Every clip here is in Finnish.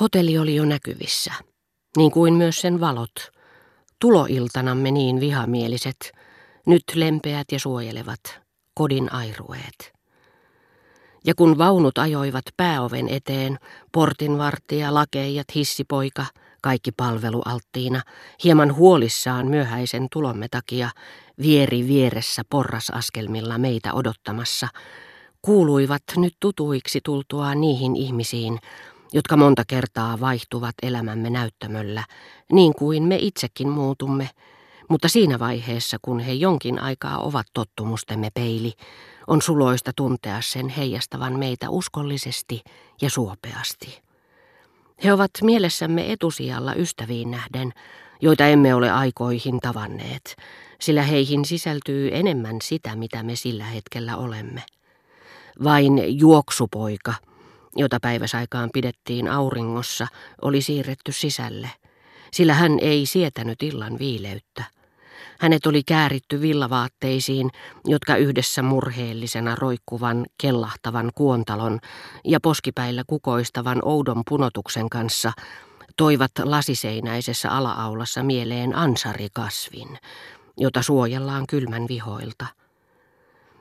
Hotelli oli jo näkyvissä, niin kuin myös sen valot. Tuloiltanamme niin vihamieliset, nyt lempeät ja suojelevat, kodin airueet. Ja kun vaunut ajoivat pääoven eteen, portinvartija, lakeijat, hissipoika, kaikki palvelualttiina, hieman huolissaan myöhäisen tulomme takia, vieri vieressä porrasaskelmilla meitä odottamassa, kuuluivat nyt tutuiksi tultua niihin ihmisiin, jotka monta kertaa vaihtuvat elämämme näyttämöllä, niin kuin me itsekin muutumme, mutta siinä vaiheessa, kun he jonkin aikaa ovat tottumustemme peili, on suloista tuntea sen heijastavan meitä uskollisesti ja suopeasti. He ovat mielessämme etusijalla ystäviin nähden, joita emme ole aikoihin tavanneet, sillä heihin sisältyy enemmän sitä, mitä me sillä hetkellä olemme. Vain juoksupoika, jota päiväsaikaan pidettiin auringossa, oli siirretty sisälle, sillä hän ei sietänyt illan viileyttä. Hänet oli kääritty villavaatteisiin, jotka yhdessä murheellisena roikkuvan, kellahtavan kuontalon ja poskipäillä kukoistavan oudon punotuksen kanssa toivat lasiseinäisessä alaaulassa mieleen ansarikasvin, jota suojellaan kylmän vihoilta.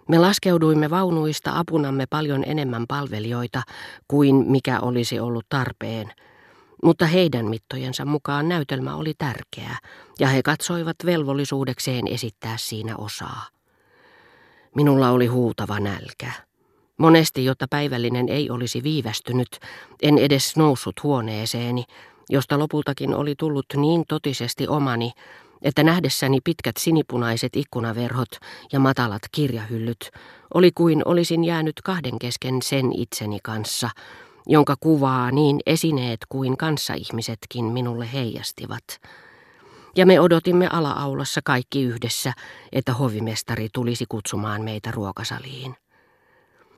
Me laskeuduimme vaunuista apunamme paljon enemmän palvelijoita kuin mikä olisi ollut tarpeen – mutta heidän mittojensa mukaan näytelmä oli tärkeä, ja he katsoivat velvollisuudekseen esittää siinä osaa. Minulla oli huutava nälkä. Monesti, jotta päivällinen ei olisi viivästynyt, en edes noussut huoneeseeni, josta lopultakin oli tullut niin totisesti omani, että nähdessäni pitkät sinipunaiset ikkunaverhot ja matalat kirjahyllyt oli kuin olisin jäänyt kahden kesken sen itseni kanssa – jonka kuvaa niin esineet kuin kanssaihmisetkin minulle heijastivat. Ja me odotimme ala-aulassa kaikki yhdessä, että hovimestari tulisi kutsumaan meitä ruokasaliin.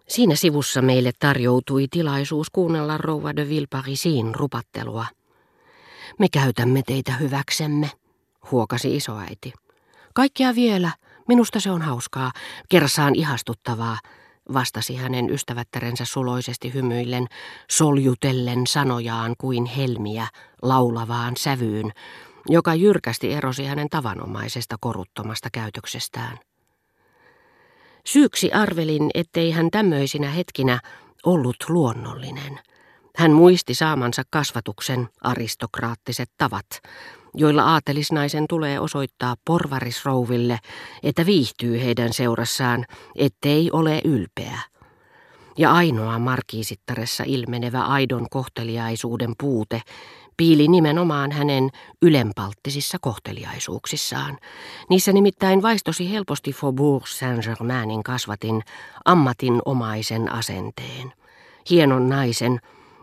Siinä sivussa meille tarjoutui tilaisuus kuunnella rouva de Villeparisin rupattelua. Me käytämme teitä hyväksemme, huokasi isoäiti. Kaikkea vielä, minusta se on hauskaa, kerrassaan ihastuttavaa, vastasi hänen ystävättärensä suloisesti hymyillen, soljutellen sanojaan kuin helmiä laulavaan sävyyn, joka jyrkästi erosi hänen tavanomaisesta koruttomasta käytöksestään. Syyksi arvelin, ettei hän tämmöisinä hetkinä ollut luonnollinen. Hän muisti saamansa kasvatuksen aristokraattiset tavat, joilla aatelisnaisen tulee osoittaa porvarisrouville, että viihtyy heidän seurassaan, ettei ole ylpeä. Ja ainoa markiisittaressa ilmenevä aidon kohteliaisuuden puute piili nimenomaan hänen ylenpalttisissa kohteliaisuuksissaan. Niissä nimittäin vaistosi helposti Faubourg Saint-Germainin kasvatin ammatinomaisen asenteen. Hienon naisen,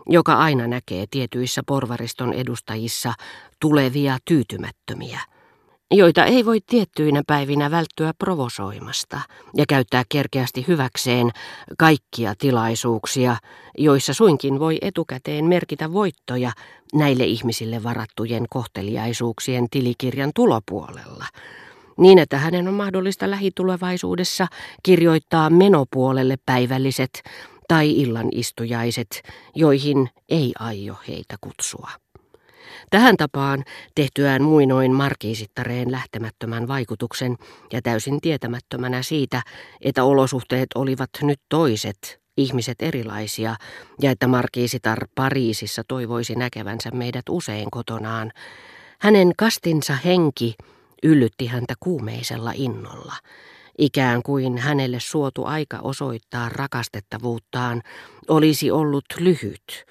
joka aina näkee tietyissä porvariston edustajissa tulevia tyytymättömiä, joita ei voi tiettyinä päivinä välttyä provosoimasta ja käyttää kerkeästi hyväkseen kaikkia tilaisuuksia, joissa suinkin voi etukäteen merkitä voittoja näille ihmisille varattujen kohteliaisuuksien tilikirjan tulopuolella, niin että hänen on mahdollista lähitulevaisuudessa kirjoittaa menopuolelle päivälliset tai illanistujaiset, joihin ei aio heitä kutsua. Tähän tapaan tehtyään muinoin markiisittareen lähtemättömän vaikutuksen ja täysin tietämättömänä siitä, että olosuhteet olivat nyt toiset, ihmiset erilaisia, ja että markiisitar Pariisissa toivoisi näkevänsä meidät usein kotonaan, hänen kastinsa henki yllytti häntä kuumeisella innolla, ikään kuin hänelle suotu aika osoittaa rakastettavuuttaan olisi ollut lyhyt,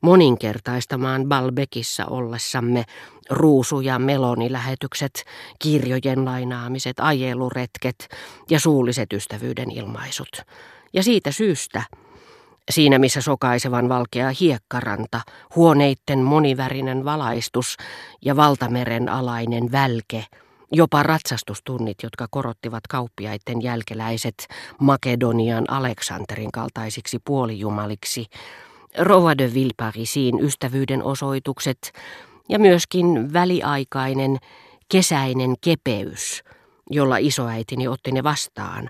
moninkertaistamaan Balbekissa ollessamme ruusu- ja melonilähetykset, kirjojen lainaamiset, ajeluretket ja suulliset ystävyyden ilmaisut. Ja siitä syystä, siinä missä sokaisevan valkea hiekkaranta, huoneitten monivärinen valaistus ja valtameren alainen välke, jopa ratsastustunnit, jotka korottivat kauppiaiden jälkeläiset Makedonian Aleksanterin kaltaisiksi puolijumaliksi, Rova de Villeparisin ystävyyden osoitukset ja myöskin väliaikainen kesäinen kepeys, jolla isoäitini otti ne vastaan,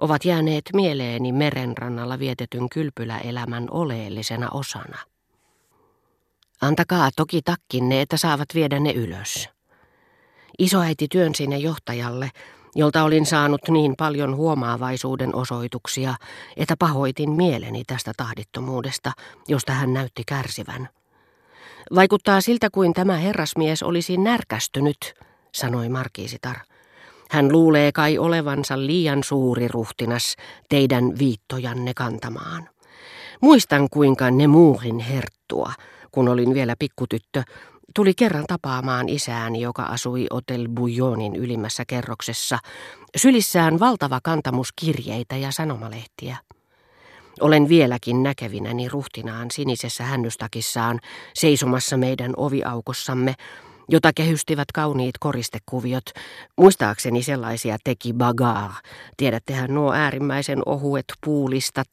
ovat jääneet mieleeni merenrannalla vietetyn kylpyläelämän oleellisena osana. Antakaa toki takkinne, että saavat viedä ne ylös. Isoäiti työnsi ne johtajalle, jolta olin saanut niin paljon huomaavaisuuden osoituksia, että pahoitin mieleni tästä tahdittomuudesta, josta hän näytti kärsivän. Vaikuttaa siltä kuin tämä herrasmies olisi närkästynyt, sanoi markiisitar. Hän luulee kai olevansa liian suuri ruhtinas teidän viittojanne kantamaan. Muistan kuinka ne muuhin herttua, kun olin vielä pikkutyttö, tuli kerran tapaamaan isääni, joka asui Hotel Bouillonin ylimmässä kerroksessa, sylissään valtava kantamus kirjeitä ja sanomalehtiä. Olen vieläkin näkevinäni ruhtinaan sinisessä hännystakissaan seisomassa meidän oviaukossamme, jota kehystivät kauniit koristekuviot. Muistaakseni sellaisia teki Bagar. Tiedättehän nuo äärimmäisen ohuet puulistat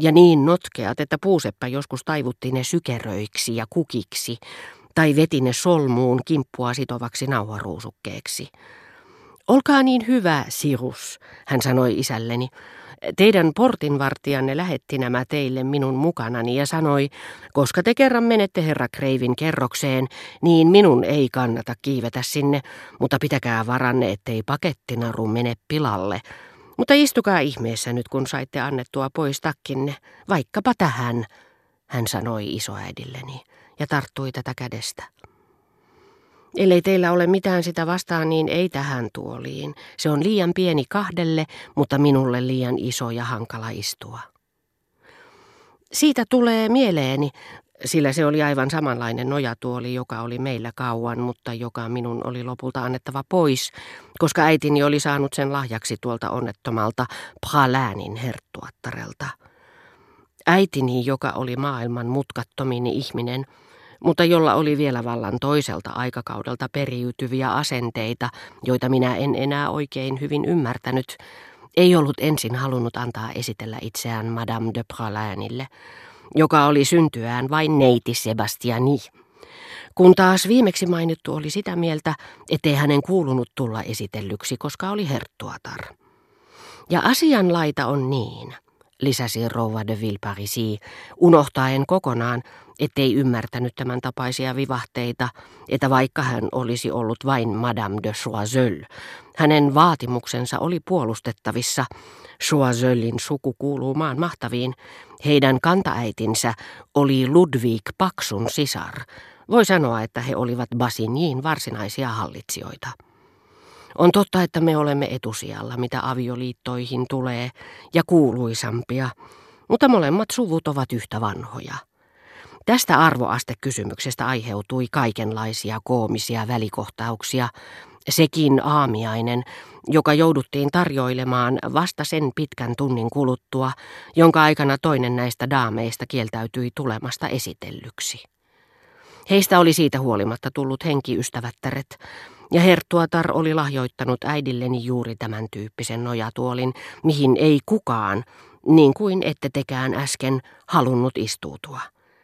ja niin notkeat, että puuseppä joskus taivutti ne sykeröiksi ja kukiksi tai veti ne solmuun kimppua sitovaksi nauharuusukkeeksi. Olkaa niin hyvä, Sirus, hän sanoi isälleni. Teidän portinvartijanne lähetti nämä teille minun mukanani ja sanoi, koska te kerran menette herra Kreivin kerrokseen, niin minun ei kannata kiivetä sinne, mutta pitäkää varanne, ettei pakettinaru mene pilalle. Mutta istukaa ihmeessä nyt, kun saitte annettua pois takkinne, vaikkapa tähän, hän sanoi isoäidilleni ja tarttui tätä kädestä. Ellei teillä ole mitään sitä vastaan, niin ei tähän tuoliin. Se on liian pieni kahdelle, mutta minulle liian iso ja hankala istua. Siitä tulee mieleeni, sillä se oli aivan samanlainen nojatuoli, joka oli meillä kauan, mutta joka minun oli lopulta annettava pois, koska äitini oli saanut sen lahjaksi tuolta onnettomalta Praläänin herttuattarelta. Äitini, joka oli maailman mutkattomin ihminen, mutta jolla oli vielä vallan toiselta aikakaudelta periytyviä asenteita, joita minä en enää oikein hyvin ymmärtänyt, ei ollut ensin halunnut antaa esitellä itseään Madame de Pralinille, joka oli syntyään vain neiti Sebastiani. Kun taas viimeksi mainittu oli sitä mieltä, ettei hänen kuulunut tulla esitellyksi, koska oli herttuatar. Ja asianlaita on niin – lisäsi rouva de Villeparisi, unohtaen kokonaan, ettei ymmärtänyt tämän tapaisia vivahteita, että vaikka hän olisi ollut vain Madame de Choiseul, hänen vaatimuksensa oli puolustettavissa. Choiseulin suku kuuluu maan mahtaviin. Heidän kantaäitinsä oli Ludwig Paksun sisar. Voi sanoa, että he olivat Basignin varsinaisia hallitsijoita. On totta, että me olemme etusijalla, mitä avioliittoihin tulee, ja kuuluisampia, mutta molemmat suvut ovat yhtä vanhoja. Tästä arvoastekysymyksestä aiheutui kaikenlaisia koomisia välikohtauksia, sekin aamiainen, joka jouduttiin tarjoilemaan vasta sen pitkän tunnin kuluttua, jonka aikana toinen näistä daameista kieltäytyi tulemasta esitellyksi. Heistä oli siitä huolimatta tullut henkiystävättäret, ja Herttuatar oli lahjoittanut äidilleni juuri tämän tyyppisen nojatuolin, mihin ei kukaan, niin kuin ette tekään äsken, halunnut istuutua.